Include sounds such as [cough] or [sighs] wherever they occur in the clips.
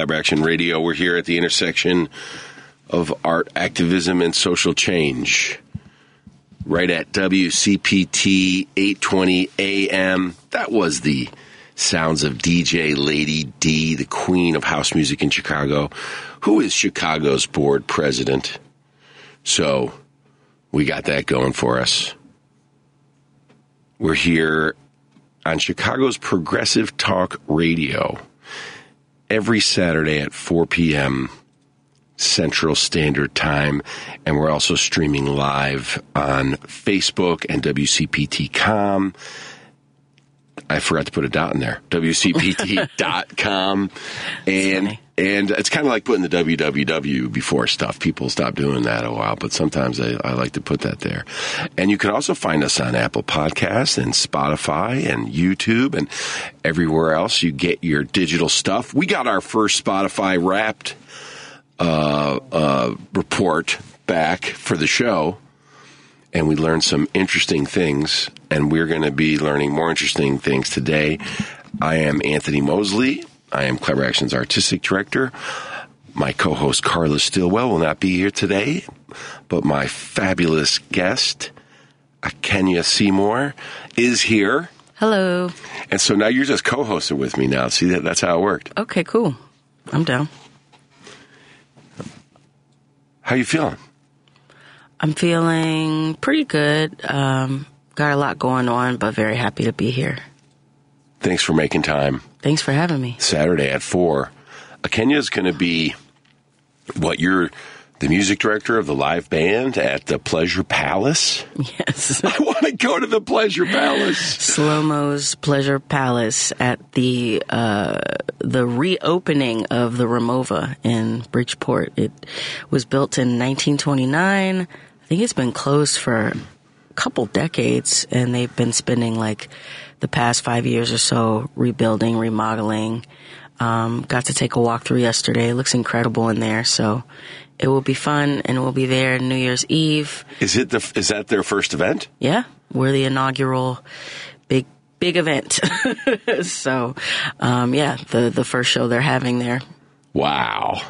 Collaboraction Radio. We're here at the intersection of art, activism, and social change. Right at WCPT 820 AM. That was the sounds of DJ Lady D, the queen of house music in Chicago, who is Chicago's board president. So we got that going for us. We're here on Chicago's Progressive Talk Radio every Saturday at 4 p.m. Central Standard Time. And we're also streaming live on Facebook and WCPT.com. I forgot to put a dot in there. WCPT.com. and. And it's kind of like putting the www before stuff. People stop doing that a while, but sometimes I, I like to put that there. And you can also find us on Apple Podcasts and Spotify and YouTube and everywhere else you get your digital stuff. We got our first Spotify wrapped uh, uh, report back for the show and we learned some interesting things, and we're going to be learning more interesting things today. I am Anthony Moseley. I am Collaboraction's artistic director. My co-host Carla Stillwell will not be here today, but my fabulous guest, Kenya Seymour, is here. Hello. And so now you're just co-hosting with me now. See that that's how it worked. Okay, cool. I'm down. How are you feeling? I'm feeling pretty good. Um, got a lot going on, but very happy to be here. Thanks for making time. Thanks for having me. Saturday at four. Kenya is going to be what you're the music director of the live band at the Pleasure Palace. Yes. [laughs] I want to go to the Pleasure Palace. Slow Mo's Pleasure Palace at the uh, the reopening of the Ramova in Bridgeport. It was built in 1929. I think it's been closed for a couple decades, and they've been spending like the past five years or so rebuilding, remodeling. Um, got to take a walk through yesterday. It looks incredible in there, so it will be fun, and we'll be there New Year's Eve. Is it the is that their first event? Yeah, we're the inaugural big big event. [laughs] so, um, yeah, the the first show they're having there. Wow,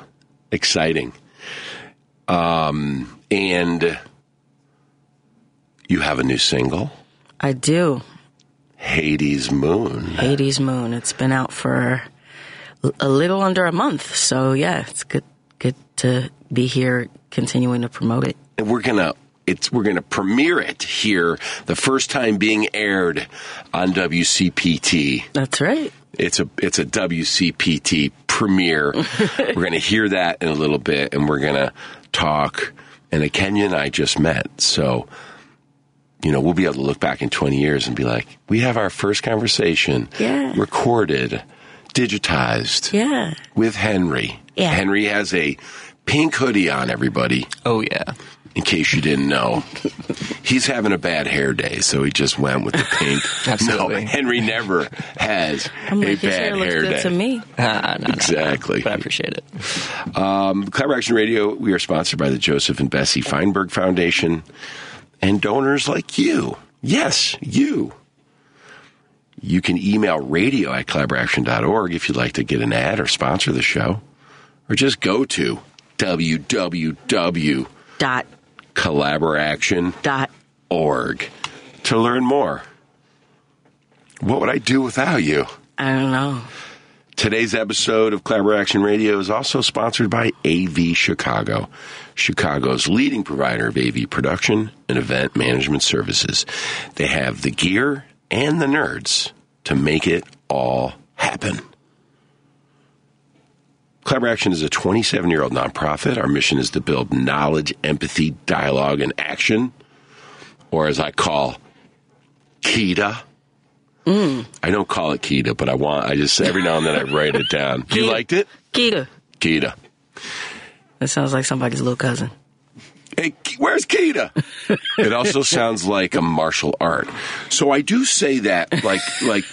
exciting. Um, and you have a new single, I do. Hades Moon. Hades Moon. It's been out for a little under a month. So yeah, it's good good to be here continuing to promote it. and we're gonna it's we're gonna premiere it here the first time being aired on WCPT. That's right. It's a it's a WCPT premiere. [laughs] we're gonna hear that in a little bit, and we're gonna talk. And a Kenya and I just met, so you know we'll be able to look back in twenty years and be like, we have our first conversation Yeah. recorded, digitized Yeah. with Henry. Yeah. Henry has a pink hoodie on. Everybody Oh yeah. in case you didn't know. He's having a bad hair day, so he just went with the pink. [laughs] Absolutely. No, Henry never has I'm a like, his bad hair looks hair good day. to me. [laughs] Ah, no, no, no. Exactly. But I appreciate it. Um, Collaboraction Radio, we are sponsored by the Joseph and Bessie Feinberg Foundation and donors like you. Yes, you. You can email radio at collaboraction.org if you'd like to get an ad or sponsor the show. Or just go to dot. to learn more. What would I do without you? I don't know. Today's episode of Collaboraction Radio is also sponsored by AV Chicago, Chicago's leading provider of AV production and event management services. They have the gear and the nerds to make it all happen. Collaboraction is a 27 year old nonprofit. Our mission is to build knowledge, empathy, dialogue, and action, or as I call KEDA, mm. I don't call it Keita, but I want. I just every now and then I write it down. You liked it, Keita. Keita? That sounds like somebody's little cousin. Hey, where's Keita? [laughs] it also sounds like a martial art. So I do say that, like, like,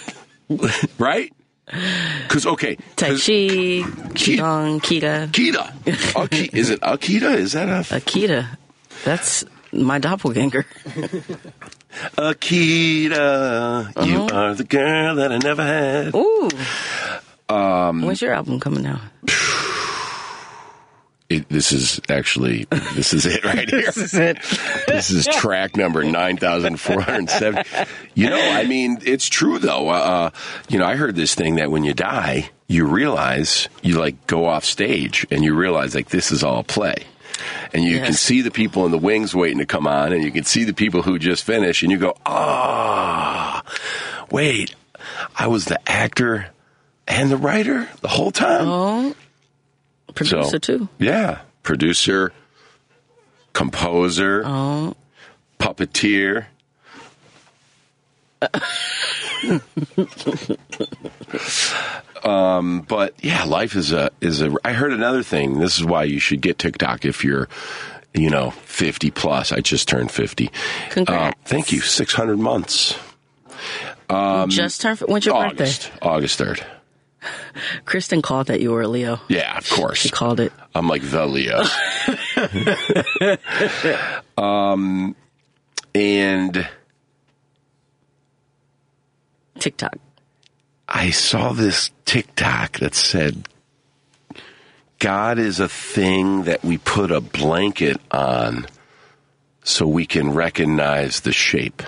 right? Because okay, Tai Chi, Qigong, Kita. Keita. Aki- [laughs] is it Akita? Is that a Akita. That's my doppelganger. [laughs] Akita? You are the girl that I never had. Ooh. Um, When's your album coming out? [sighs] It, this is actually this is it right [laughs] here. is it. this is track number 9407 you know i mean it's true though uh, you know i heard this thing that when you die you realize you like go off stage and you realize like this is all play and you can see the people in the wings waiting to come on and you can see the people who just finished and you go ah wait i was the actor and the writer the whole time Oh. Producer, so too. yeah producer composer Oh. puppeteer. [laughs] um, but yeah, life is a is a. I heard another thing. This is why you should get TikTok if you're, you know, fifty plus. I just turned fifty. Congrats. Uh, thank you. Six hundred months. Just turned. When's your birthday? Um, August. August third. Kristen called that you were a Leo. Yeah, of course. She called it. I'm like the Leo. [laughs] um, and TikTok. I saw this TikTok that said, God is a thing that we put a blanket on so we can recognize the shape,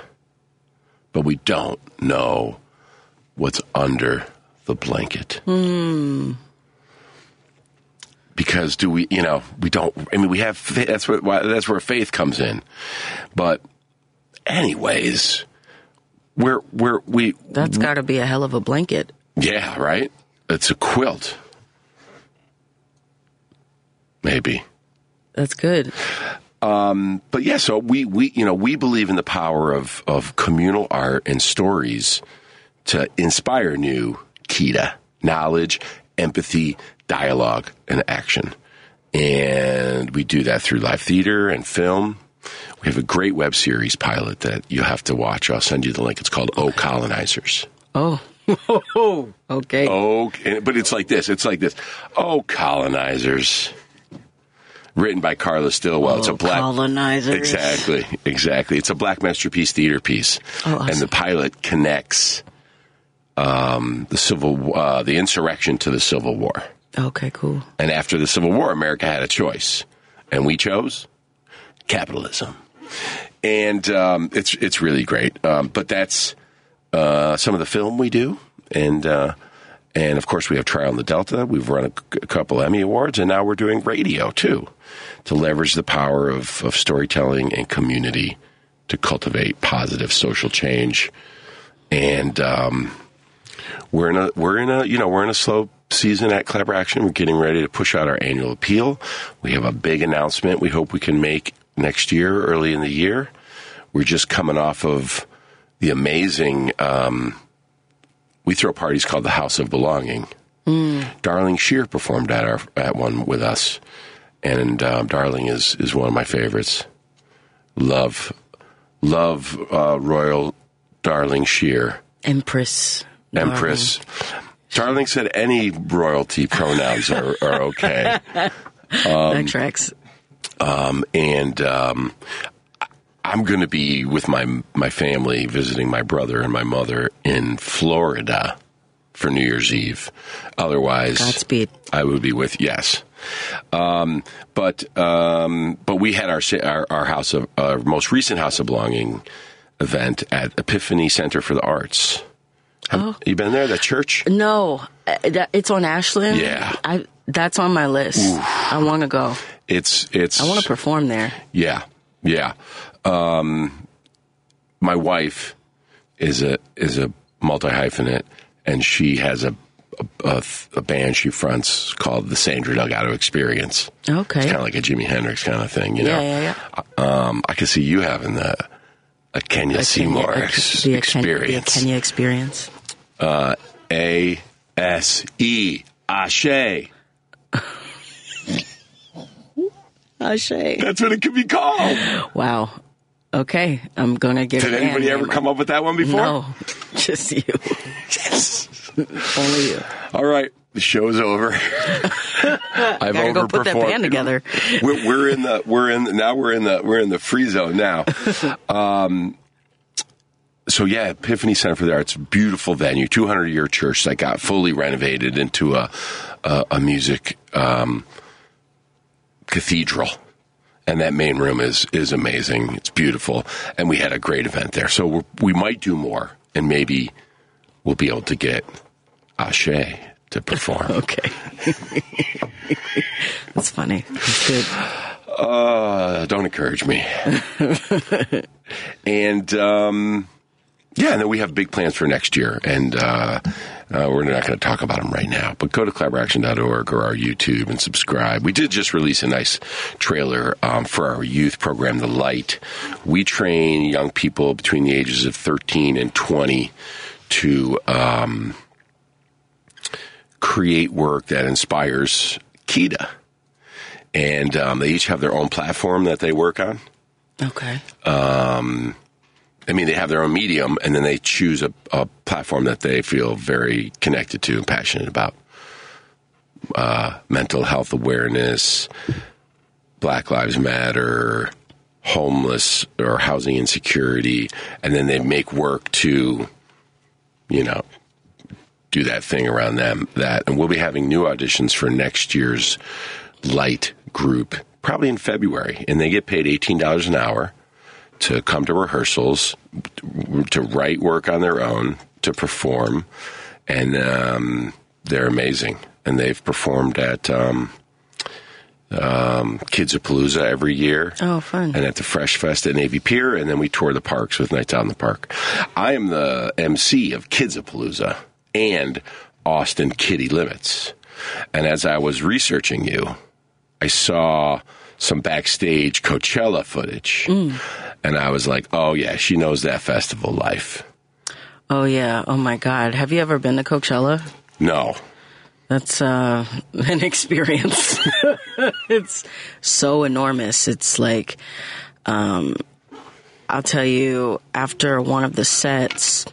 but we don't know what's under the blanket. Because do we, you know, we don't, I mean, we have, that's where, that's where faith comes in. But anyways, we're, we're, we, That's got to be a hell of a blanket. yeah, right? It's a quilt. Maybe. That's good. Um, but yeah, so we, we you know, we believe in the power of, of communal art and stories to inspire new Kita, knowledge, empathy, dialogue, and action. And we do that through live theater and film. We have a great web series pilot that you have to watch. I'll send you the link. It's called Oh Colonizers. Oh. [laughs] okay. Oh, but it's like this. It's like this. Oh, colonizers. Written by Carla Stillwell. it's a Oh, black. colonizers. Exactly, exactly. It's a Black Masterpiece theater piece, Oh, awesome. and the pilot connects um, the civil, uh, the insurrection to the Civil War. Okay, cool. And after the Civil War, America had a choice, and we chose capitalism. And um, it's it's really great. Um, but that's uh, some of the film we do, and uh, and of course we have Trial in the Delta. We've run a, c- a couple Emmy awards, and now we're doing radio too, to leverage the power of, of storytelling and community to cultivate positive social change. And um, we're in a we're in a you know we're in a slow season at Collaboraction. We're getting ready to push out our annual appeal. We have a big announcement we hope we can make next year, early in the year. We're just coming off of the amazing. Um, we throw parties called the House of Belonging. Darling Shear performed at our at one with us, and um, Darling is is one of my favorites. Love, love uh, Royal Darling Shear. Empress. Empress. Darling said any royalty pronouns are, are okay. Darling. [laughs] that tracks. And um, I'm going to be with my my family visiting my brother and my mother in Florida for New Year's Eve. Otherwise, Godspeed. I would be with yes. Um, but um, but we had our our, our house of our most recent house of belonging event at Epiphany Center for the Arts. Have Oh. you been there? The church? No, uh, it's on Ashland. Yeah. I that's on my list. I want to go. It's it's I want to perform there. Yeah, yeah. Um, my wife is a is a multi hyphenate, and she has a, a a a band she fronts called the Sandra Delgado Experience. Okay. Kind of like a Jimi Hendrix kind of thing, you know. Yeah, yeah, Um, I could see you having the a Kenya Seymour Kenya- ex- the Ken- the experience. Kenya experience. A S E Ashe. Ashe. That's what it could be called. Wow. Okay, I'm gonna give. Did anybody ever come up with that one before? No, [laughs] just you. Yes. Only you. All right, the show's over. [laughs] [laughs] I've Gotta go put that band together. We're, we're in the we're in now we're in the we're in the free zone now. Um, so yeah, Epiphany Center for the Arts, beautiful venue, 200 year church that got fully renovated into a a, a music um, cathedral. And that main room is is amazing. It's beautiful, and we had a great event there. So we're, we might do more, and maybe we'll be able to get Ashe to perform. [laughs] Okay. [laughs] That's funny. That's good. Uh, don't encourage me. [laughs] and um, yeah, and then we have big plans for next year, and uh, uh, we're not going to talk about them right now. But go to collaboraction.org or our YouTube and subscribe. We did just release a nice trailer um, for our youth program, The Light. We train young people between the ages of 13 and 20 to um, create work that inspires Kita and um, they each have their own platform that they work on. Okay. I mean, they have their own medium, and then they choose a, a platform that they feel very connected to and passionate about. Uh, mental health awareness, Black Lives Matter, homeless or housing insecurity, and then they make work to, you know, do that thing around them. That, and we'll be having new auditions for next year's light group probably in February, and they get paid eighteen dollars an hour to come to rehearsals, to write work on their own, to perform, and um, they're amazing. And they've performed at um, um, Kidzapalooza every year. Oh, fun. And at the Fresh Fest at Navy Pier, and then we tour the parks with Nights Out in the Park. I am the MC of Kidzapalooza and Austin Kiddie Limits. And as I was researching you, I saw some backstage Coachella footage. And I was like, oh, yeah, she knows that festival life. Oh yeah. Oh my God. Have you ever been to Coachella? No. That's uh, [laughs] an experience. [laughs] it's so enormous. It's like, um, I'll tell you, after one of the sets,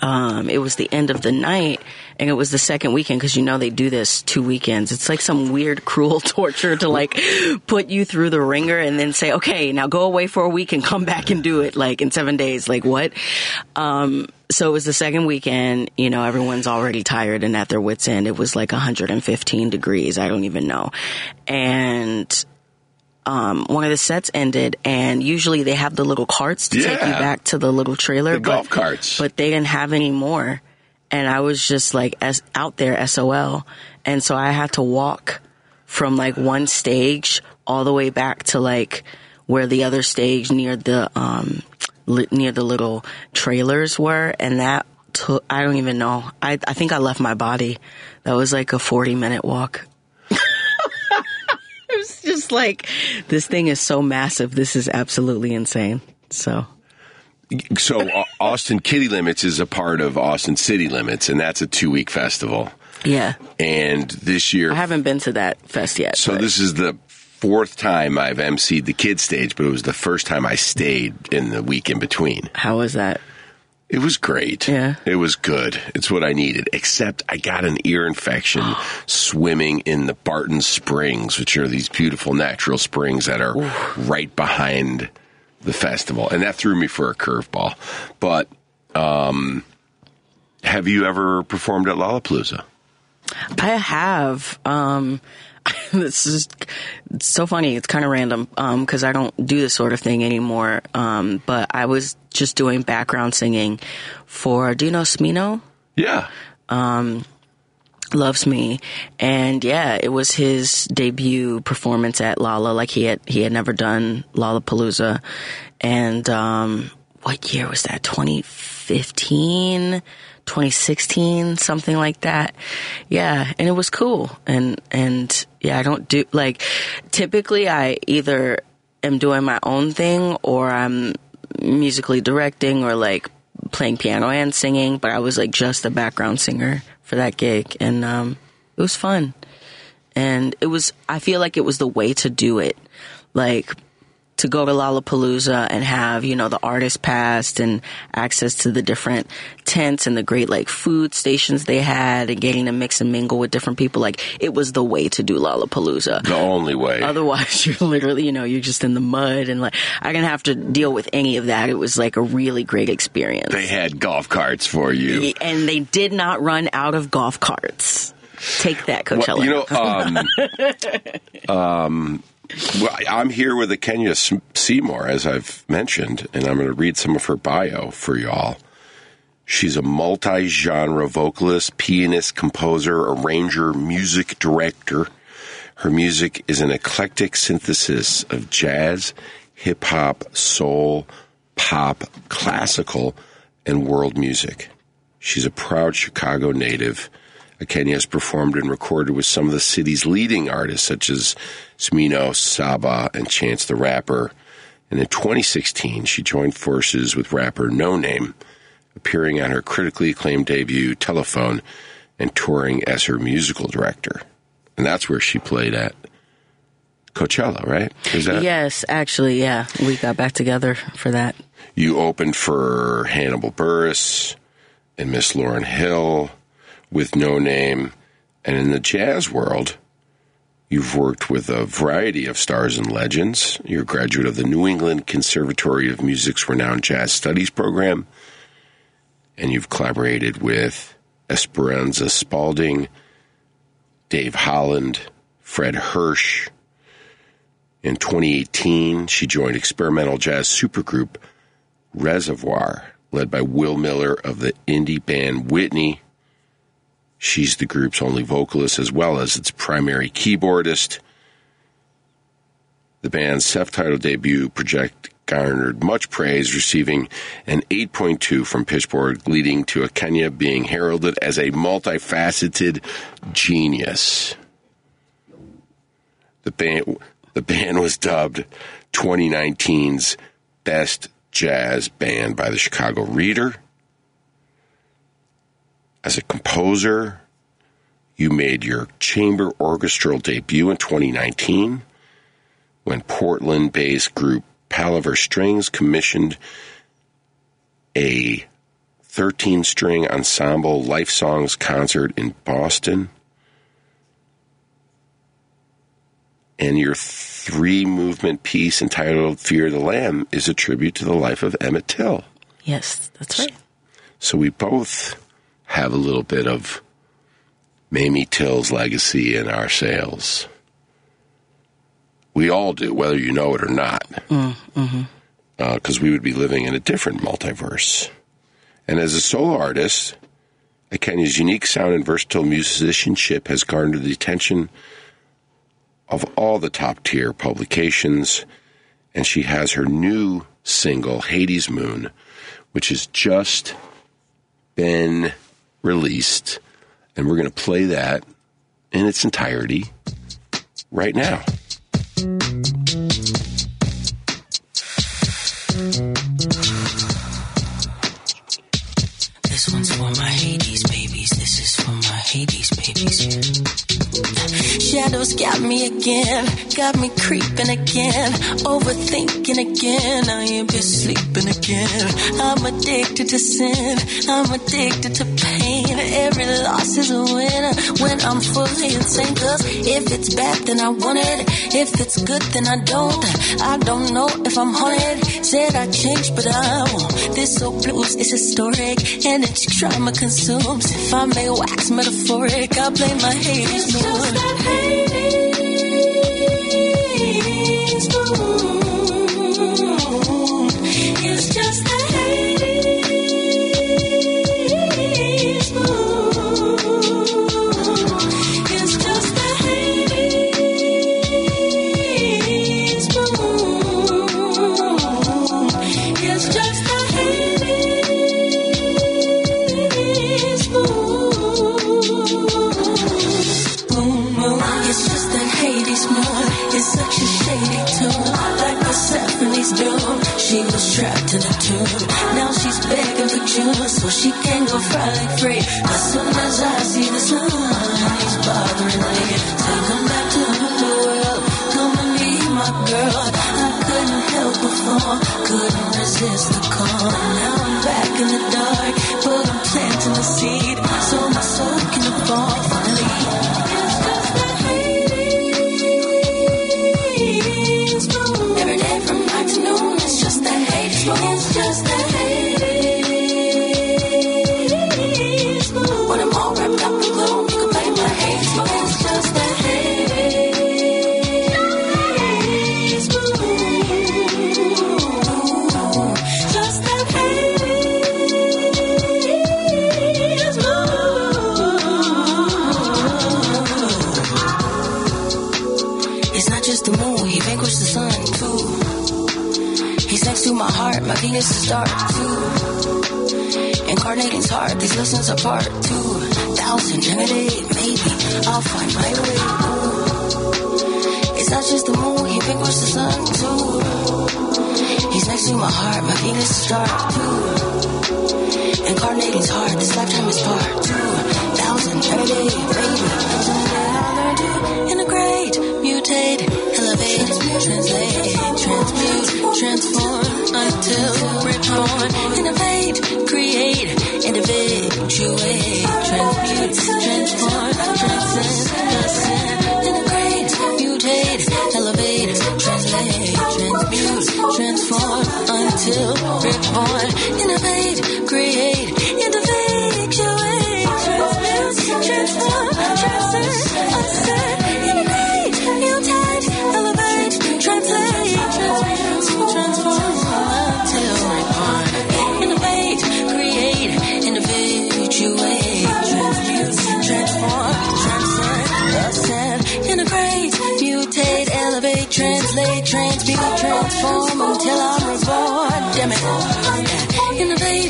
um, it was the end of the night and it was the second weekend because you know they do this two weekends. It's like some weird, [laughs] cruel torture to like put you through the ringer and then say, okay, now go away for a week and come back and do it like in seven days. Like what? Um, so it was the second weekend, you know, everyone's already tired and at their wits end. It was like 115 degrees. I don't even know. And, um, one of the sets ended and usually they have the little carts to take you back to the little trailer. The but- golf carts. But they didn't have any more. And I was just like as out there SOL. And so I had to walk from like one stage all the way back to like where the other stage near the, um, li- near the little trailers were. And that took, I don't even know. I, I think I left my body. That was like a 40 minute walk. It was just like, this thing is so massive. This is absolutely insane. So. So Austin Kiddie Limits is a part of Austin City Limits, and that's a two week festival. Yeah. And this year, I haven't been to that fest yet. so but- this is the fourth time I've emceed the kids stage, but it was the first time I stayed in the week in between. How was that? It was great. Yeah. It was good. It's what I needed. Except I got an ear infection [gasps] swimming in the Barton Springs, which are these beautiful natural springs that are right behind the festival. And that threw me for a curveball. But um, have you ever performed at Lollapalooza? I have. Um, [laughs] this is so funny. It's kind of random because I don't do this sort of thing anymore. Um, but I was just doing background singing for. Do you know Smino? Yeah. loves me and yeah it was his debut performance at Lolla like he had he had never done lollapalooza and um what year was that 2015 2016 something like that yeah and it was cool and and yeah i don't do like typically i either am doing my own thing or i'm musically directing or like playing piano and singing, but I was like just a background singer for that gig, and um, it was fun. And it was, I feel like it was the way to do it. Like, to go to Lollapalooza and have, you know, the artist past and access to the different tents and the great like food stations they had and getting to mix and mingle with different people. Like it was the way to do Lollapalooza. The only way. Otherwise [laughs] you're literally, you know, you're just in the mud and like I didn't have to deal with any of that. It was like a really great experience. They had golf carts for you. And they did not run out of golf carts. Take that, Coachella. Well, you know, um, [laughs] um, well, I'm here with Kenya Seymour, as I've mentioned, and I'm going to read some of her bio for y'all. She's a multi genre vocalist, pianist, composer, arranger, music director. Her music is an eclectic synthesis of jazz, hip hop, soul, pop, classical, and world music. She's a proud Chicago native Kenya has performed and recorded with some of the city's leading artists, such as Smino, Saba, and Chance the Rapper. And in 2016, she joined forces with rapper Noname, appearing on her critically acclaimed debut, Telephone, and touring as her musical director. And that's where she played at Coachella, right? Is that? Yes, actually, yeah. We got back together for that. You opened for Hannibal Buress and Miss Lauryn Hill with Noname. And in the jazz world, you've worked with a variety of stars and legends. You're a graduate of the New England Conservatory of Music's renowned jazz studies program. And you've collaborated with Esperanza Spalding, Dave Holland, Fred Hersch. In 2018, she joined experimental jazz supergroup Resavoir, led by Will Miller of the indie band Whitney She's the group's only vocalist as well as its primary keyboardist. The band's self titled debut project garnered much praise, receiving an 8.2 from Pitchfork, leading to Kenya being heralded as a multifaceted genius. The band, the band was dubbed 2019's Best Jazz Band by the Chicago Reader as a composer. You made your chamber orchestral debut in 2019 when Portland based group Palaver Strings commissioned a 13 string ensemble Life Songs concert in Boston. And your three movement piece entitled Fear of the Lamb is a tribute to the life of Emmett Till. Yes, that's right. So we both have a little bit of Mamie Till's legacy in our sales. We all do, whether you know it or not. Because mm, mm-hmm. uh, we would be living in a different multiverse. And as a solo artist, Kenya's unique sound and versatile musicianship has garnered the attention of all the top tier publications. And she has her new single, Hades Moon, which has just been released, and we're going to play that in its entirety right now. This one's for my Hades babies. This is for my Hades babies. Shadows got me again, got me creeping again, overthinking again. I ain't been sleeping again. I'm addicted to sin, I'm addicted to pain. Every loss is a win when I'm fully insane. Cause if it's bad, then I want it. If it's good, then I don't. I don't know if I'm haunted. Said I changed, but I won't. This so blues is historic and it's trauma consumes. If I may wax metaphoric, I blame my haters. It's she can go fry like free.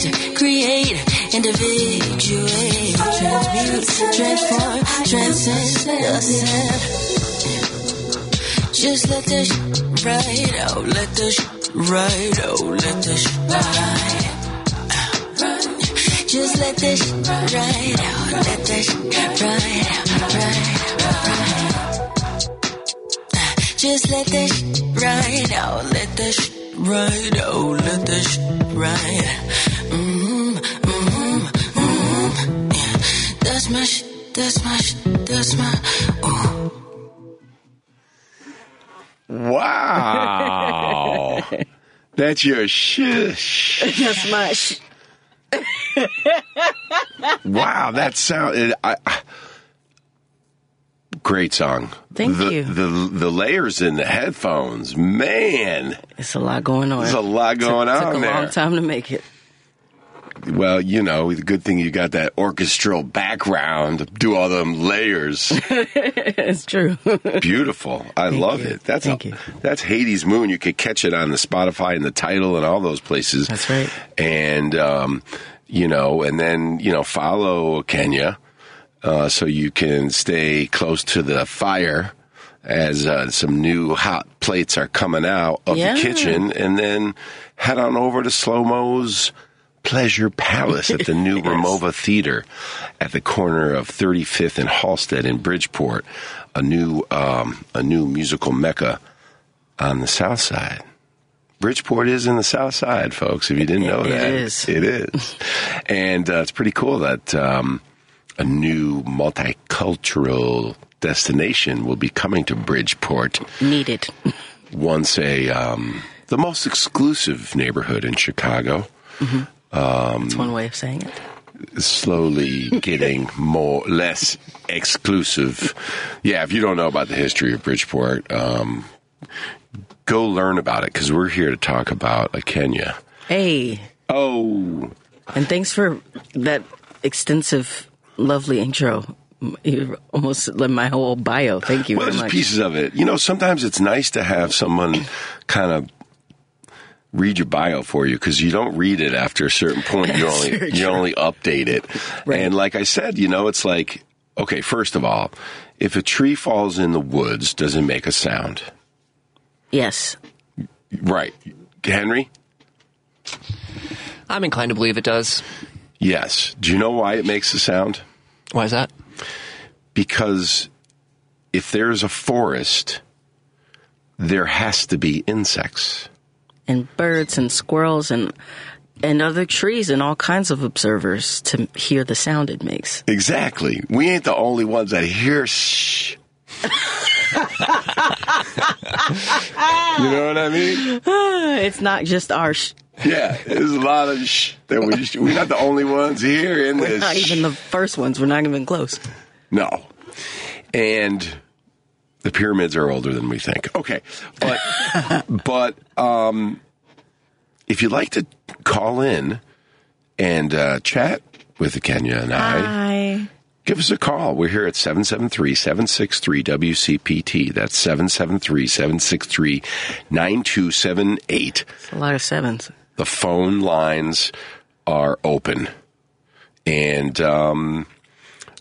Innovate, create, individuate, transmute, transform, transcend, ascend. Just let the sh- ride out, let the sh- ride out, let the sh- ride. Just let the sh- ride out, let the sh- ride out, ride, ride. Just let the sh- ride out, let the sh- ride out, let the sh- ride. Mm-hmm, mm-hmm, mm-hmm. Yeah. That's my sh- that's my sh- that's my. Ooh. Wow. That's your shush. That's my. Sh- Wow, that sound. It, I, I- great song. Thank the, you. The the layers in the headphones, man. it's a lot going on. There's a lot going took, on Took a there. long time to make it. Well, you know, the good thing you got that orchestral background do all them layers. [laughs] it's true. Beautiful. I Thank love you. it. That's Thank a, you. that's Hades Moon. You could catch it on the Spotify and the title and all those places. That's right. And um, you know, and then you know, follow Kenya uh, so you can stay close to the fire as uh, some new hot plates are coming out of Yeah. the kitchen, and then head on over to Slow Mo's Pleasure Palace at the [laughs] new Yes. Ramova Theater at the corner of 35th and Halsted in Bridgeport, a new um, a new musical mecca on the South Side. Bridgeport is in the South Side, folks. If you didn't know It that, is. It is, [laughs] and uh, it's pretty cool that um, a new multicultural destination will be coming to Bridgeport Needed. [laughs] once a um, the most exclusive neighborhood in Chicago. That's one way of saying it. slowly [laughs] getting more less exclusive. Yeah, if you don't know about the history of Bridgeport, um, go learn about it because we're here to talk about uh, Kenya. Hey, Oh, and thanks for that extensive, lovely intro. You almost like my whole bio. Thank you well, very there's much. pieces of it. You know, sometimes it's nice to have someone kind of read your bio for you because you don't read it after a certain point. You [laughs] only you true. only update it. Right. And like I said, you know, it's like okay. First of all, if a tree falls in the woods, does it make a sound? Yes. Right, Henry. I'm inclined to believe it does. Yes. Do you know why it makes a sound? Why is that? Because if there's a forest, there has to be insects. And birds and squirrels and and other trees and all kinds of observers to hear the sound it makes. Exactly. We ain't the only ones that hear shh. [laughs] you know what I mean? [laughs] It's not just our. Sh- Yeah, there's a lot of shh that we sh- we're not the only ones here in we're this. not even the first ones. We're not even close. No. And the pyramids are older than we think. Okay. But [laughs] but um if you'd like to call in and uh, chat with Kenya and I, Hi. give us a call. We're here at 773-763-WCPT. That's 773-763-9278. A lot of sevens. The phone lines are open. And um,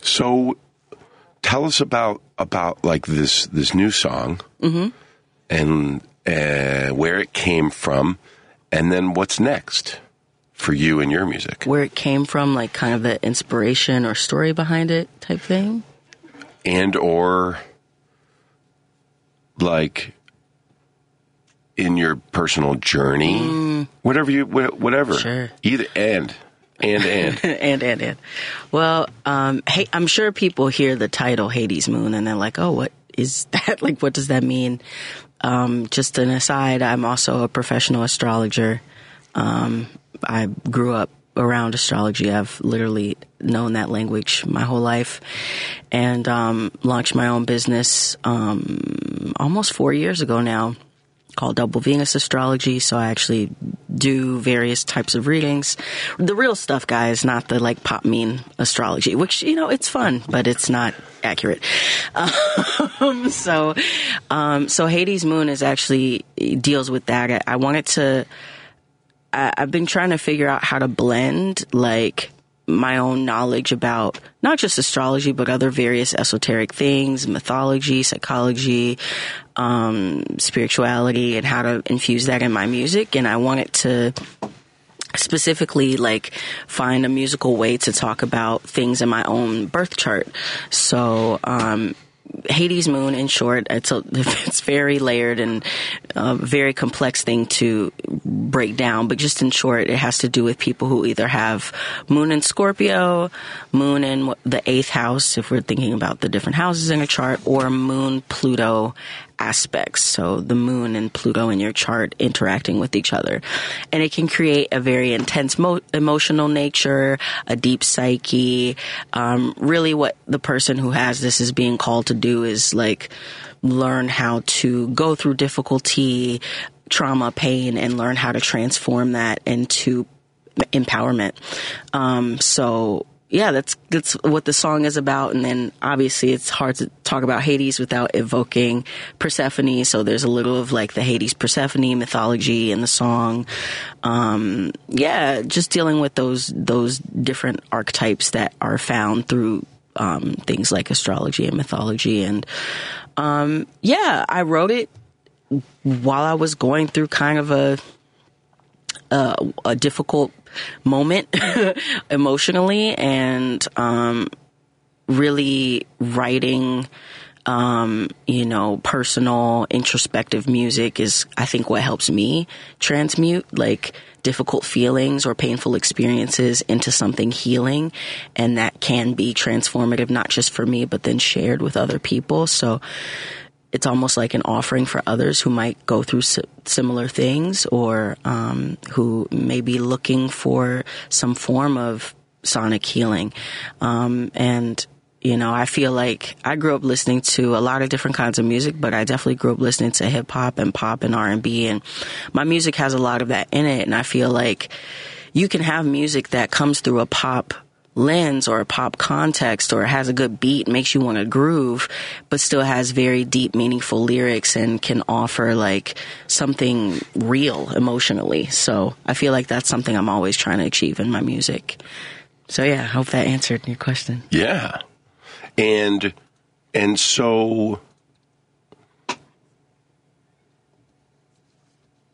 so tell us about about like this this new song and uh, where it came from and then what's next for you and your music Where it came from, like kind of the inspiration or story behind it type thing. and or like in your personal journey whatever you whatever Sure. either and and and [laughs] and and and. Well, um, hey, I'm sure people hear the title Hades Moon and they're like, "Oh, what is [laughs] that? like, what does that mean?" Um, just an aside, I'm also a professional astrologer. Um, I grew up around astrology. I've literally known that language my whole life, and um, launched my own business um, almost four years ago now called Double Venus Astrology. So I actually do various types of readings. The real stuff, guys, not the like pop mean astrology, which, you know, it's fun, but it's not accurate. Um, [laughs] so, um, so Hades Moon is actually deals with that. I, I wanted to, I, I've been trying to figure out how to blend like my own knowledge about not just astrology, but other various esoteric things, mythology, psychology, um, spirituality, and how to infuse that in my music. And I wanted to specifically like find a musical way to talk about things in my own birth chart. So, um, Hades Moon, in short, it's a, [laughs] it's very layered and a very complex thing to break down. But just in short, it has to do with people who either have Moon in Scorpio, Moon in the eighth house, if we're thinking about the different houses in a chart, or Moon Pluto aspects. So the moon and Pluto in your chart interacting with each other. And it can create a very intense mo- emotional nature, a deep psyche. Um, really what the person who has this is being called to do is like learn how to go through difficulty, trauma, pain, and learn how to transform that into empowerment. Um, so yeah, that's that's what the song is about. And then obviously it's hard to talk about Hades without evoking Persephone. So there's a little of like the Hades Persephone mythology in the song. Um, yeah, just dealing with those those different archetypes that are found through um, things like astrology and mythology. And um, yeah, I wrote it while I was going through kind of a a, a difficult moment [laughs] emotionally and um, really writing um, you know personal introspective music is i think what helps me transmute like difficult feelings or painful experiences into something healing. And that can be transformative not just for me but then shared with other people. So it's almost like an offering for others who might go through si- similar things or um, who may be looking for some form of sonic healing. Um, and you know, I feel like I grew up listening to a lot of different kinds of music, but I definitely grew up listening to hip hop and pop and R and B, and my music has a lot of that in it. And I feel like you can have music that comes through a pop lens or a pop context or has a good beat, makes you want to groove, but still has very deep, meaningful lyrics and can offer like something real emotionally. So I feel like that's something I'm always trying to achieve in my music. So yeah, I hope that answered your question. Yeah. And and so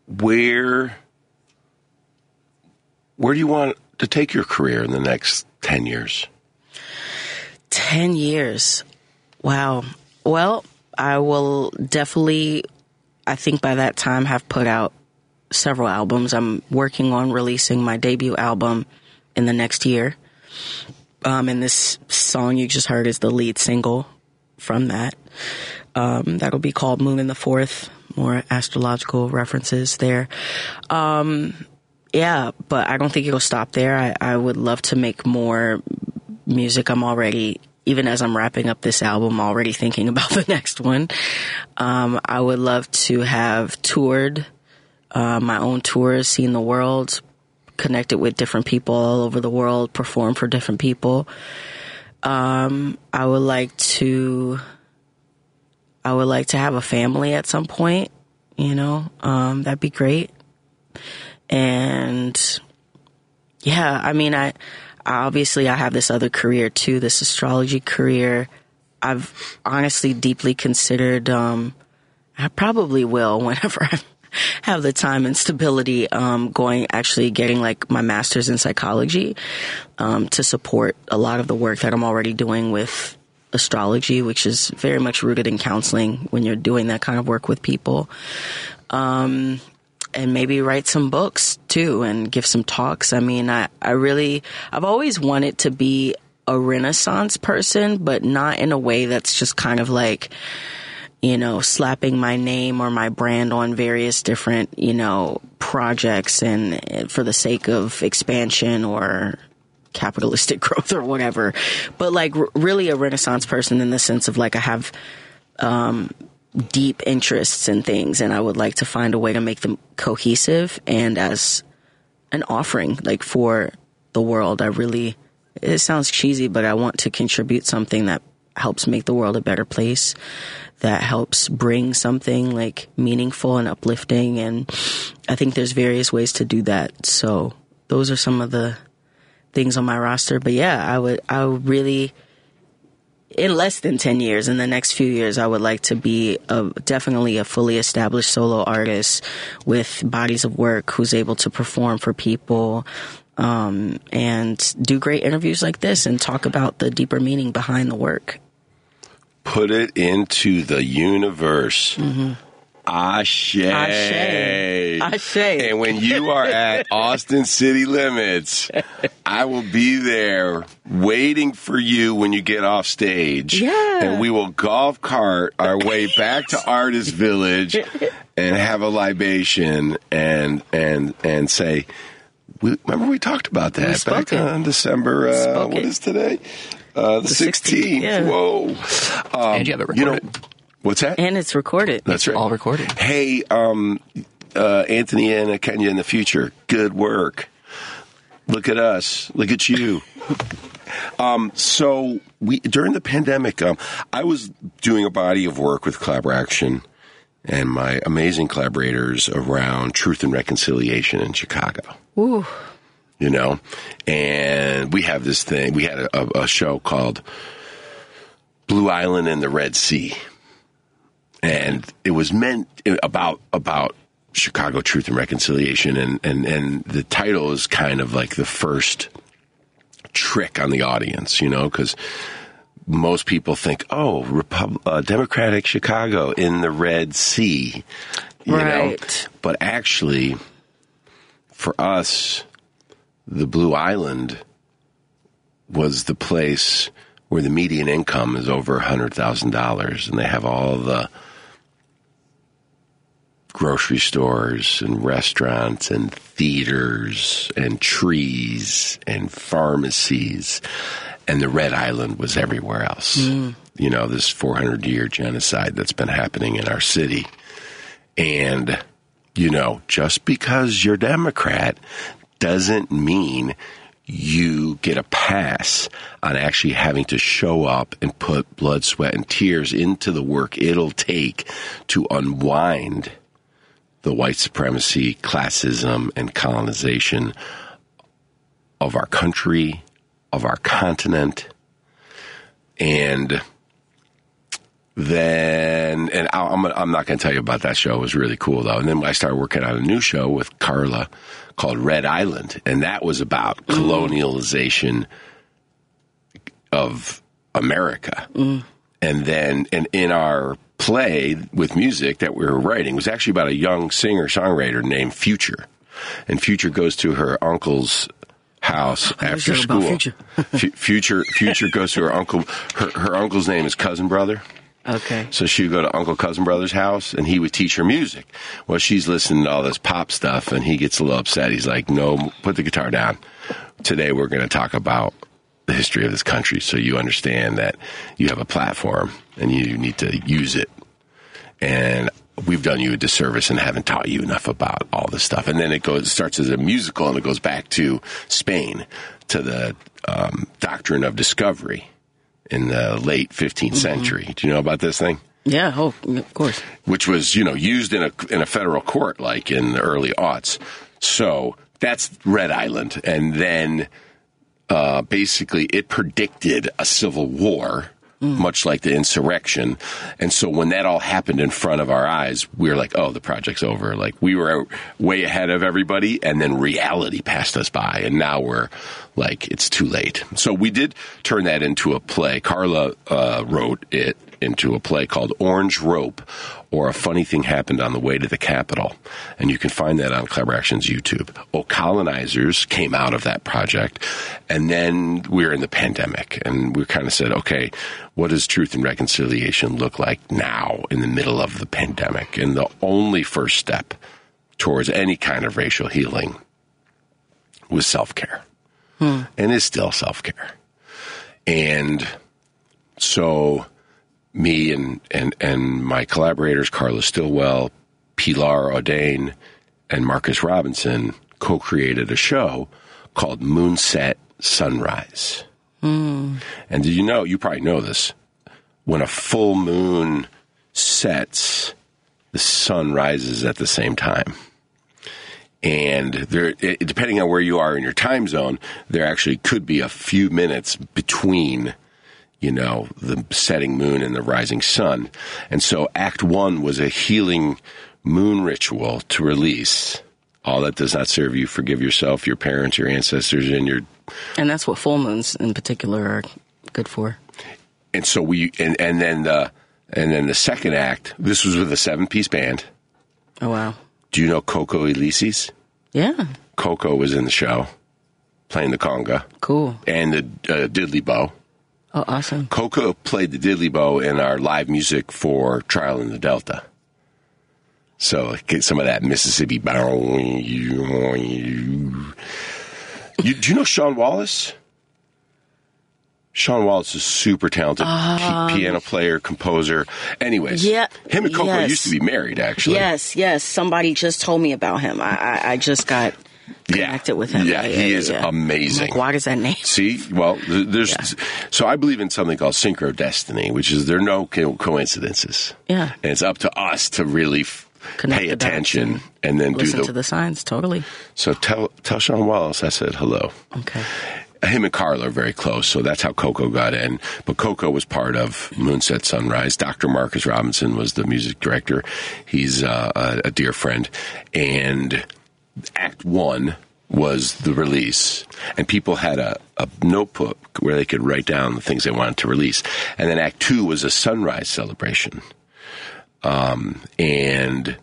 where where do you want to take your career in the next 10 years? 10 years. Wow. Well, I will definitely, I think by that time, have put out several albums. I'm working on releasing my debut album in the next year. Um, and this song you just heard is the lead single from that. Um, that'll be called Moon in the Fourth. More astrological references there. Um, yeah, but I don't think it'll stop there. I, I would love to make more music. I'm already, even as I'm wrapping up this album, already thinking [laughs] about the next one. Um, I would love to have toured uh, my own tours, seen the world, connected with different people all over the world, perform for different people. Um, I would like to. I would like to have a family at some point. You know, um, that'd be great. And yeah, I mean, I obviously I have this other career too, this astrology career. I've honestly deeply considered. Um, I probably will [laughs] whenever I have the time and stability. Um, going actually getting like my master's in psychology um, to support a lot of the work that I'm already doing with astrology, which is very much rooted in counseling when you're doing that kind of work with people. Um, and maybe write some books too and give some talks. I mean, I, I really, I've always wanted to be a renaissance person, but not in a way that's just kind of like, you know, slapping my name or my brand on various different, you know, projects and for the sake of expansion or capitalistic [laughs] growth or whatever. But like really a renaissance person in the sense of like I have, um, deep interests in things and I would like to find a way to make them cohesive and as an offering like for the world. I really it sounds cheesy, but I want to contribute something that helps make the world a better place, that helps bring something like meaningful and uplifting and I think there's various ways to do that. So those are some of the things on my roster. But yeah, I would I would really in less than 10 years, in the next few years, I would like to be a, definitely a fully established solo artist with bodies of work who's able to perform for people um, and do great interviews like this and talk about the deeper meaning behind the work. Put it into the universe. Mm-hmm. Ashe. Ashe. Ashe. And when you are at [laughs] Austin City Limits, I will be there waiting for you when you get off stage. Yeah. And we will golf cart our way [laughs] back to Artist Village and have a libation and and and say, we, remember we talked about that spoke back it. on December. Uh, Spoke what it. is today? Uh, the The sixteenth. 16th, yeah. Whoa! Um, And you have it You know, recorded. What's that? And it's recorded. That's right. all recorded. Hey, um, uh, Anthony and Kenya in the future. Good work. Look at us. Look at you. [laughs] um, so we during the pandemic, um, I was doing a body of work with Collaboraction and my amazing collaborators around truth and reconciliation in Chicago Ooh. you know and we have this thing we had a, a, a show called blue island and the red sea and it was meant about about chicago truth and reconciliation and and and the title is kind of like the first trick on the audience you know because most people think, oh, Repub- uh, Democratic Chicago in the Red Sea, you know. But actually, for us, the Blue Island was the place where the median income is over $100,000 and they have all the grocery stores and restaurants and theaters and trees and pharmacies and the red island was everywhere else. Mm. You know this 400 year genocide that's been happening in our city. And you know just because you're democrat doesn't mean you get a pass on actually having to show up and put blood, sweat, and tears into the work it'll take to unwind the white supremacy, classism, and colonization of our country, of our continent. And then, and I'm, I'm not going to tell you about that show. It was really cool though. And then I started working on a new show with Carla called Red Island, and that was about mm. colonialization of America. Mm. And then, and in our play with music that we were writing was actually about a young singer songwriter named Future. And Future goes to her uncle's house after school. Future. Fu- Future Future goes to her uncle. Her, her uncle's name is Cousin Brother. Okay. So she would go to Uncle Cousin Brother's house and he would teach her music. Well, she's listening to all this pop stuff and he gets a little upset. He's like, no, put the guitar down. Today we're going to talk about the history of this country so you understand that you have a platform and you need to use it. And we've done you a disservice and haven't taught you enough about all this stuff. And then it goes, it starts as a musical and it goes back to Spain to the um, doctrine of discovery in the late 15th century. Do you know about this thing? Yeah. Oh, of course. which was you know used in a in a federal court like in the early aughts. So that's Red Island, and then uh, basically it predicted a civil war. Mm. Much like the insurrection. And so when that all happened in front of our eyes, we were like, oh, the project's over. Like we were way ahead of everybody and then reality passed us by. And now we're like, it's too late. So we did turn that into a play. Carla uh, wrote it into a play called Orange Rope or A Funny Thing Happened on the Way to the Capitol. And you can find that on Collaboraction's YouTube. Oh, Colonizers came out of that project. And then we were in the pandemic and we kind of said, okay, what does truth and reconciliation look like now in the middle of the pandemic? And the only first step towards any kind of racial healing was self care Hmm. and is still self care. And so me and, and, and my collaborators, Carla Stillwell, Pilar O'Dane, and Marcus Robinson co created a show called Moonset Sunrise. Hmm. And did you know, you probably know this, when a full moon sets, the sun rises at the same time. And there, depending on where you are in your time zone, there actually could be a few minutes between you know, the setting moon and the rising sun. And so Act One was a healing moon ritual to release all that does not serve you. Forgive yourself, your parents, your ancestors, and your. And that's what full moons in particular are good for. And so we, and, and then the, and then the second act. This was with a seven-piece band. Oh wow. Do you know Coco Elysses? Yeah. Coco was in the show, playing the conga Cool. and the uh, diddley bow. Oh, awesome. Coco played the diddly bow in our live music for Trial in the Delta. So get some of that Mississippi. bow. You, do you know Sean Wallace? Sean Wallace is super talented pi- piano player, composer. Anyways, Um, Yeah, him and Coco yes. used to be married, actually. Yes, yes. Somebody just told me about him. I, I, I just got Yeah. connected with him. Yeah, he is I'm amazing. Like, why does that name? See, well, th- there's so I believe in something called synchro destiny, which is there are no co- coincidences. Yeah. and it's up to us to really f- pay attention and and then do Listen the. to the signs. Totally. so tell tell Sean Wallace I said hello. Okay. Him and Carla are very close, so that's how Coco got in. But Coco was part of Moonset Sunrise. Dr. Marcus Robinson was the music director. He's uh, a, a dear friend, and Act One was the release, and people had a, a notebook where they could write down the things they wanted to release. And then Act Two was a sunrise celebration. Um, and,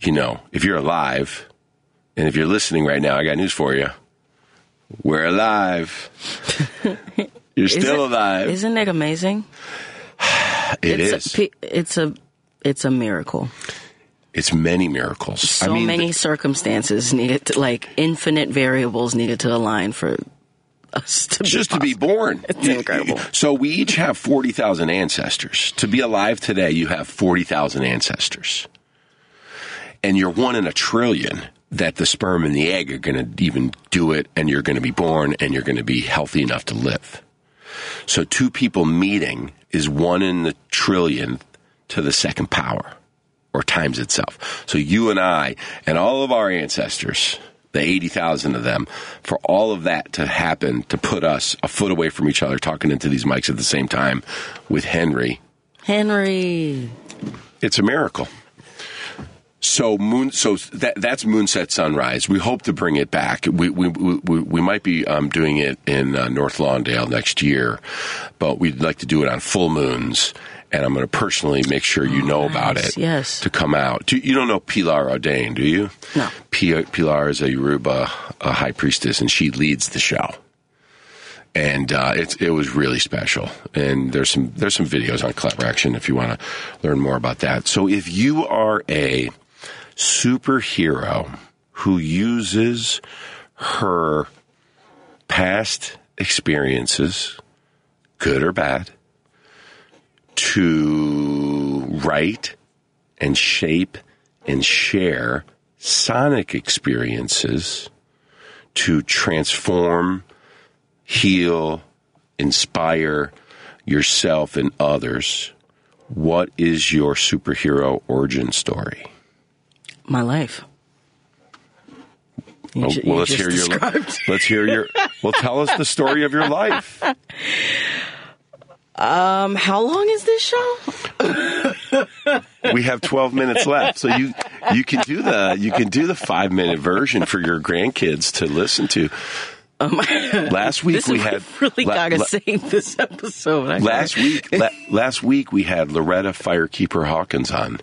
you know, if you're alive, and if you're listening right now, I got news for you. We're alive. [laughs] You're still Isn't- alive. Isn't it amazing? [sighs] It it's is. A, it's a it's a miracle. It's many miracles. So I mean, many circumstances needed to like infinite variables needed to align for us to be just to be born. [laughs] It's incredible. [laughs] So we each have 40,000 ancestors. To be alive today, you have 40,000 ancestors. And you're one in a trillion that the sperm and the egg are going to even do it, and you're going to be born, and you're going to be healthy enough to live. So two people meeting is one in the trillion to the second power, or times itself. So you and I, and all of our ancestors, the 80,000 of them, for all of that to happen, to put us a foot away from each other, talking into these mics at the same time with Henry, Henry. It's a miracle. So moon, so that that's moonset sunrise. We hope to bring it back. We we we, we might be um, doing it in uh, North Lawndale next year, but we'd like to do it on full moons. And I'm going to personally make sure you know about it. yes. To come out. Do, you don't know Pilar Ordain, do you? No. P- Pilar is a Yoruba a high priestess, and she leads the show and uh, it it was really special. And there's some there's some videos on Collaboraction if you want to learn more about that. So if you are a superhero who uses her past experiences, good or bad, to write and shape and share sonic experiences to transform heal, inspire yourself and others, what is your superhero origin story? My life. You Oh, ju- well, let's hear your. Let's hear your. Well, tell us the story of your life. [laughs] Um, how long is this show? We have twelve minutes left, so you you can do the you can do the five minute version for your grandkids to listen to. [laughs] last week we had really la- gotta la- save this episode. Last week la- last week we had Loretta Firekeeper Hawkins on,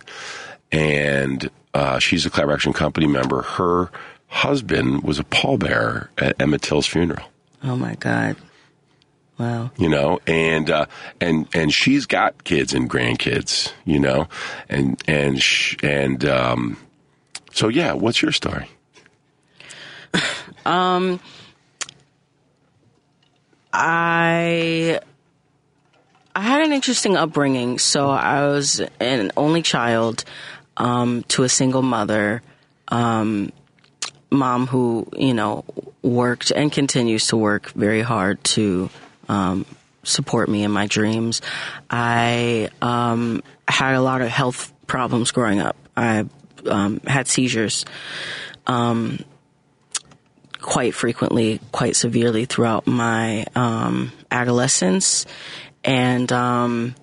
and uh, she's a Collaboraction Company member. Her husband was a pallbearer at Emmett Till's funeral. Oh my god! Wow. You know, and uh, and and she's got kids and grandkids. You know, and and sh- and um, so yeah. What's your story? [laughs] Um, I I had an interesting upbringing. So I was an only child um, to a single mother, um, mom who you know worked and continues to work very hard to um, support me in my dreams. I um, had a lot of health problems growing up. I um, had seizures quite frequently, quite severely throughout my um, adolescence, and um,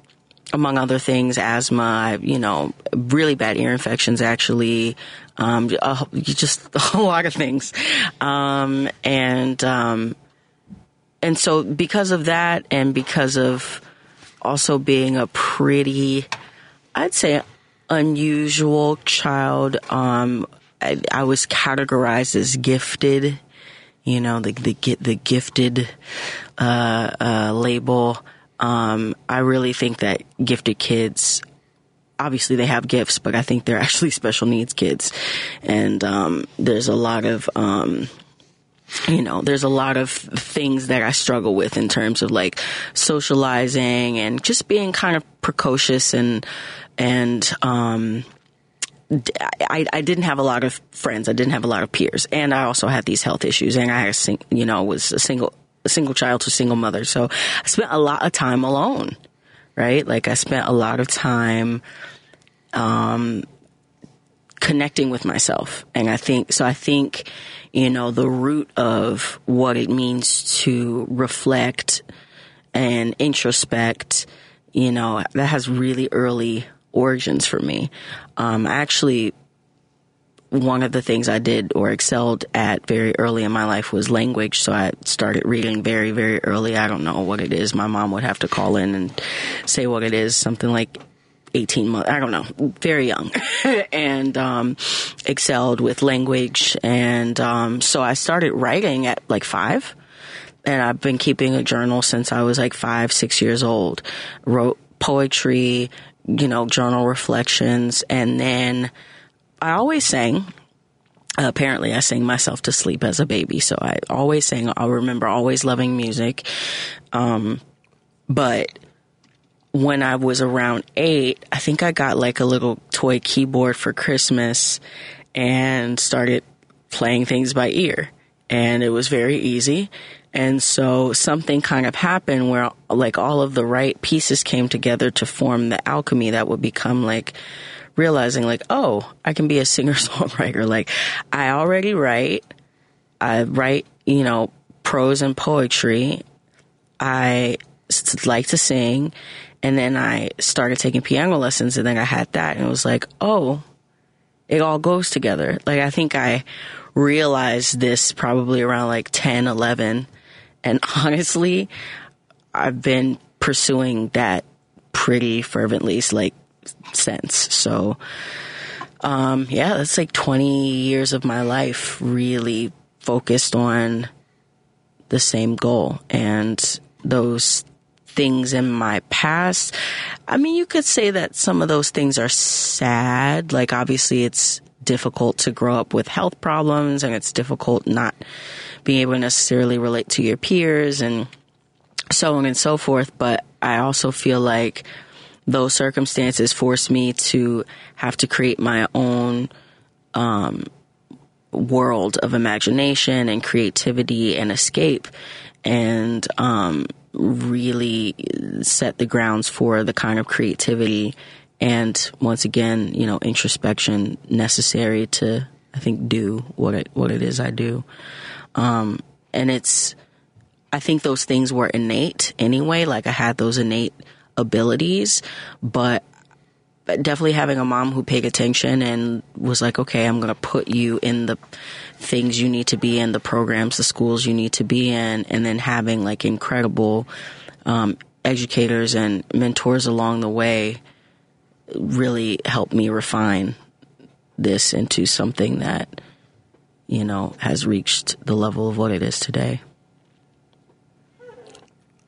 among other things, asthma, you know, really bad ear infections. Actually, um, a, just [laughs] a whole lot of things, um, and um, and so because of that, and because of also being a pretty, I'd say, unusual child. Um, I, I was categorized as gifted you know the the the gifted uh, uh, label. Um, I really think that gifted kids, obviously they have gifts, but I think they're [laughs] actually special needs kids, and um, there's a lot of um, you know, there's a lot of things that I struggle with in terms of like socializing and just being kind of precocious and and um, I, I didn't have a lot of friends. I didn't have a lot of peers, and I also had these health issues. And I, you know, was a single a single child to single mother, so I spent a lot of time alone. Right, like I spent a lot of time um, connecting with myself, and I think so. I think you know the root of what it means to reflect and introspect. You know that has really early origins for me. Um, I actually, one of the things I did or excelled at very early in my life was language. So I started reading very, very early. I don't know what it is. My mom would have to call in and say what it is. Something like 18 months. I don't know. Very young. [laughs] and um, excelled with language. And um, so I started writing at like five. And I've been keeping a journal since I was like five, six years old. Wrote poetry, you know, journal reflections. And then I always sang. Apparently, I sang myself to sleep as a baby. So I always sang. I remember always loving music. Um, but when I was around eight, I think I got like a little toy keyboard for Christmas and started playing things by ear. And it was very easy. And so something kind of happened where like all of the right pieces came together to form the alchemy that would become like realizing like, oh, I can be a singer [laughs] songwriter. Like I already write. I write, you know, prose and poetry. I like to sing, and then I started taking piano lessons, and then I had that, and it was like, oh, it all goes together. Like I think I realized this probably around like 10, 11. And [laughs] honestly, I've been pursuing that pretty fervently like since. So um yeah, that's like 20 years of my life really focused on the same goal and those things in my past. I mean, you could say that some of those things are sad. Like, obviously, it's difficult to grow up with health problems and it's difficult not being able to necessarily relate to your peers and so on and so forth. But I also feel like those circumstances forced me to have to create my own um, world of imagination and creativity and escape and um, really set the grounds for the kind of creativity and once again, you know, introspection necessary to, I think, do what it what it is I do. Um, and it's, I think those things were innate anyway. Like I had those innate abilities, but definitely having a mom who paid attention and was like, okay, I'm going to put you in the things you need to be in, the programs, the schools you need to be in, and then having like incredible um, educators and mentors along the way really helped me refine this into something that, you know, has reached the level of what it is today.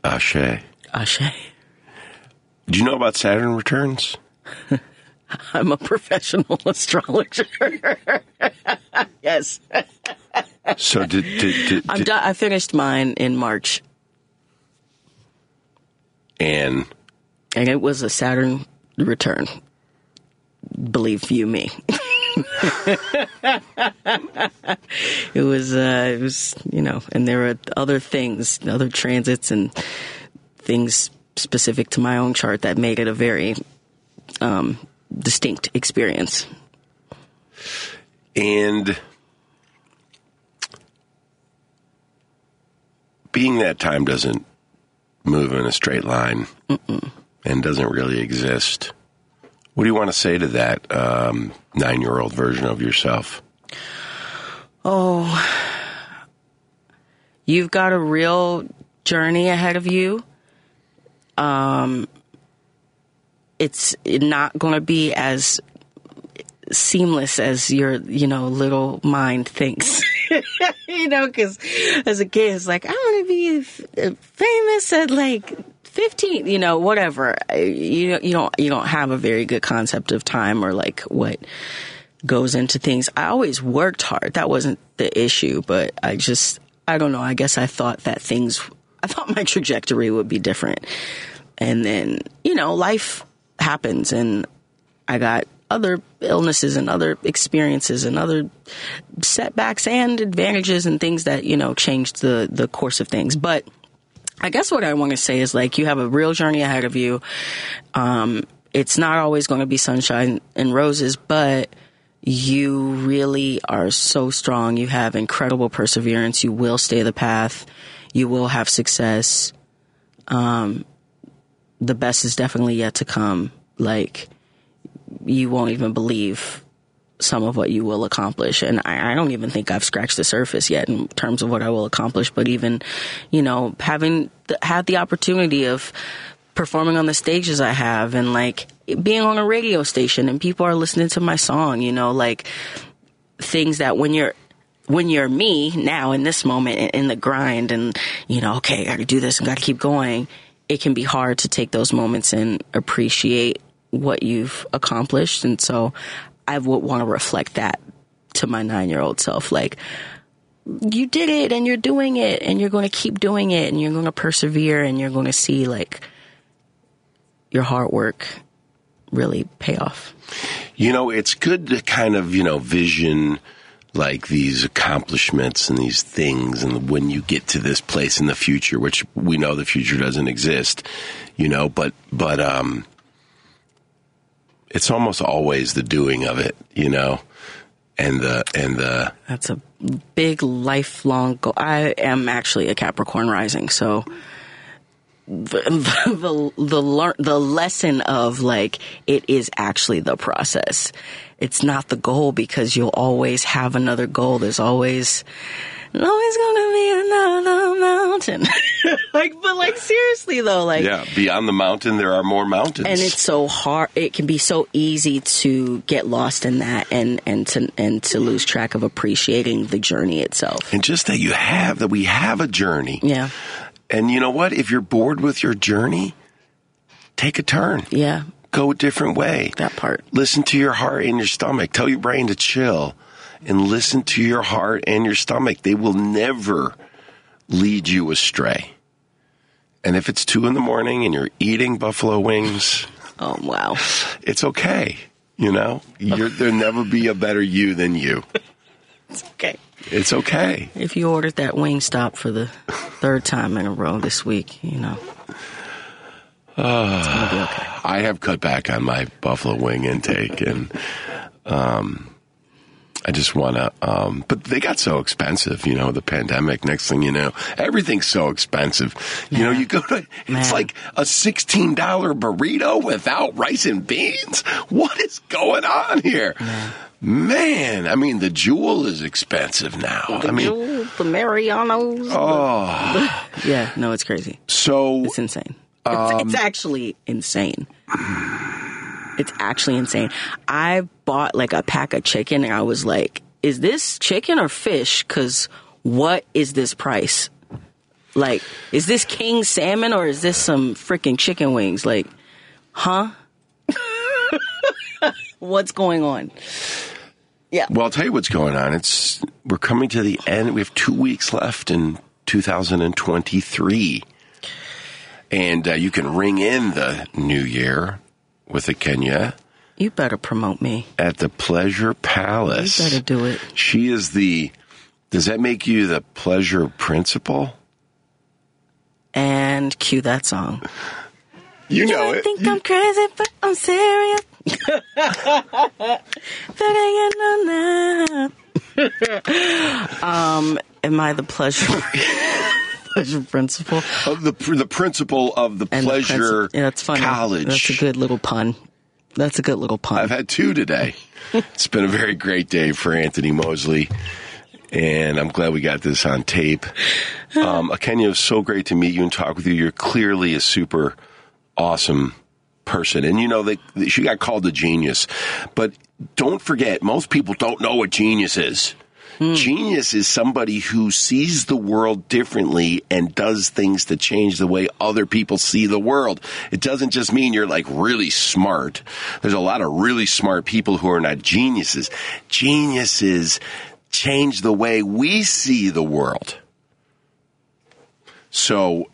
Ashe. Ashe. Do you know about Saturn returns? [laughs] I'm a professional [laughs] astrologer. [laughs] yes. So did, did, did, I'm did done. I finished mine in March, and and it was a Saturn return. Believe you me. it was, uh, it was, you know, and there were other things, other transits and things specific to my own chart that made it a very um, distinct experience. and being that time doesn't move in a straight line and doesn't really exist. What do you want to say to that um, nine-year-old version of yourself? Oh, you've got a real journey ahead of you. Um, it's not going to be as seamless as your, you know, little mind thinks. [laughs] you know, because as a kid, it's like, I want to be famous at like 15, you know, whatever. You, you don't, you don't have a very good concept of time or like what goes into things. I always worked hard. That wasn't the issue, but I just, I don't know. I guess I thought that things, I thought my trajectory would be different. And then, you know, life happens and I got other illnesses and other experiences and other setbacks and advantages and things that, you know, changed the, the course of things. But I guess what I want to say is like you have a real journey ahead of you. Um, it's not always going to be sunshine and roses, but you really are so strong. You have incredible perseverance. You will stay the path. You will have success. Um, the best is definitely yet to come. Like, you won't even believe some of what you will accomplish. And I, I don't even think I've scratched the surface yet in terms of what I will accomplish. But even, you know, having had the opportunity of performing on the stages I have and like being on a radio station and people are listening to my song, you know, like things that when you're when you're me now in this moment in, the grind and you know, okay, I got to do this and got to keep going. It can be hard to take those moments and appreciate what you've accomplished. And so I would want to reflect that to my nine year old self. Like, you did it and you're doing it and you're going to keep doing it and you're going to persevere and you're going to see like your hard work really pay off. You know, it's good to kind of, you know, vision like these accomplishments and these things and when you get to this place in the future, which we know the future doesn't exist, you know, but, but, um, it's almost always the doing of it, you know, and the, and the, That's a big lifelong goal. I am actually a Capricorn rising, so [laughs] the the the, lear- the lesson of like it is actually the process. It's not the goal because you'll always have another goal. There's always always gonna be another mountain. [laughs] like, but like seriously though, like Yeah, beyond the mountain, there are more mountains. and it's so hard it can be so easy to get lost in that and and to and to lose track of appreciating the journey itself and just that you have that we have a journey. yeah And you know what? If you're bored with your journey, take a turn. yeah Go a different way. that part Listen to your heart and your stomach. Tell your brain to chill and listen to your heart and your stomach. They will never lead you astray. And if it's two in the morning and you're eating buffalo wings, [laughs] oh wow it's okay. You know, you're, there'll never be a better you than you. [laughs] okay It's okay. if you ordered that Wingstop for the third time in a row this week you know it's gonna be okay I have cut back on my buffalo wing intake, and um, I just want to. Um, but they got so expensive, you know. The pandemic. Next thing you know, everything's so expensive. You know, you go to. It's Man. like a sixteen dollar burrito without rice and beans. What is going on here? Man, I mean, the jewel is expensive now. I mean, Ooh, the Mariano's oh, yeah no it's crazy so It's insane. It's, it's actually insane. It's actually insane. I bought like a pack of chicken and I was like, is this chicken or fish? Because what is this price? Like, is this king salmon or is this some freaking chicken wings? Like, huh? [laughs] What's going on? Yeah. Well, I'll tell you what's going on. It's we're coming to the end. We have two weeks left in 2023, and uh, you can ring in the new year with a Kenya You better promote me. at the Pleasure Palace. You better do it. She is the. Does that make you the pleasure principal? And cue that song. You know I it. think I'm crazy, but I'm serious. [laughs] Better get on that. [laughs] um, am I the pleasure [laughs] pleasure principal? Of the the principal of the And the Pleasure princi- yeah, that's funny. College. That's a good little pun. That's a good little pun. I've had two today. [laughs] it's been a very great day for Anthony Moseley, and I'm glad we got this on tape. Um, [laughs] Kenya, it was so great to meet you and talk with you. You're clearly a super awesome person, and you know they, she got called a genius, but don't forget, most people don't know what genius is. Hmm. Genius is somebody who sees the world differently and does things to change the way other people see the world. It doesn't just mean you're like really smart. There's a lot of really smart people who are not geniuses. Geniuses change the way we see the world. So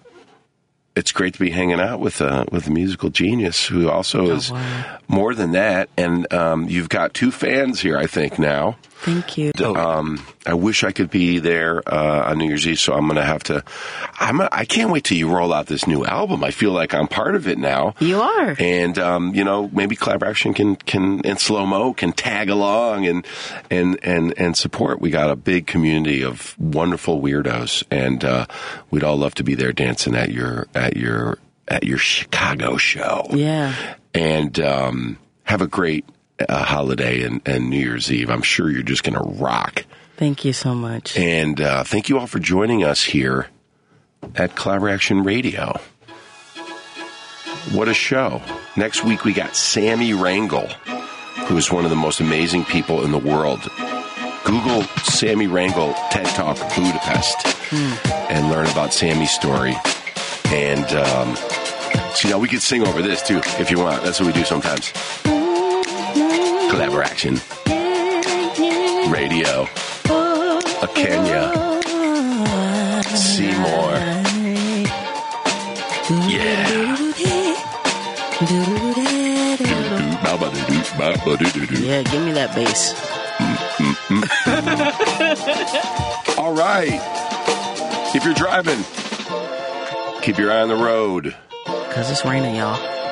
it's great to be hanging out with a with a musical genius who also is wow. more than that. And um, you've got two fans here, I think now. Thank you. Um, I wish I could be there uh, on New Year's Eve, so I'm going to have to. I'm. A, I can't wait till you roll out this new album. I feel like I'm part of it now. You are. And um, you know, maybe Collaboraction can can and slow mo can tag along and and and and support. We got a big community of wonderful weirdos, and uh, we'd all love to be there dancing at your at your at your Chicago show Yeah. and um, have a great uh, holiday and, and New Year's Eve. I'm sure you're just going to rock. Thank you so much. And uh, thank you all for joining us here at Collaboraction Radio. What a show. Next week, we got Sammy Rangel, who is one of the most amazing people in the world. Google Sammy Rangel TED Talk Budapest and learn about Sammy's story. And um, see, now we could sing over this too if you want. That's what we do sometimes. Collaboraction. Radio. A Kenya. Seymour. Yeah. Yeah, give me that bass. All right. If you're driving, keep your eye on the road. Cause it's raining, y'all.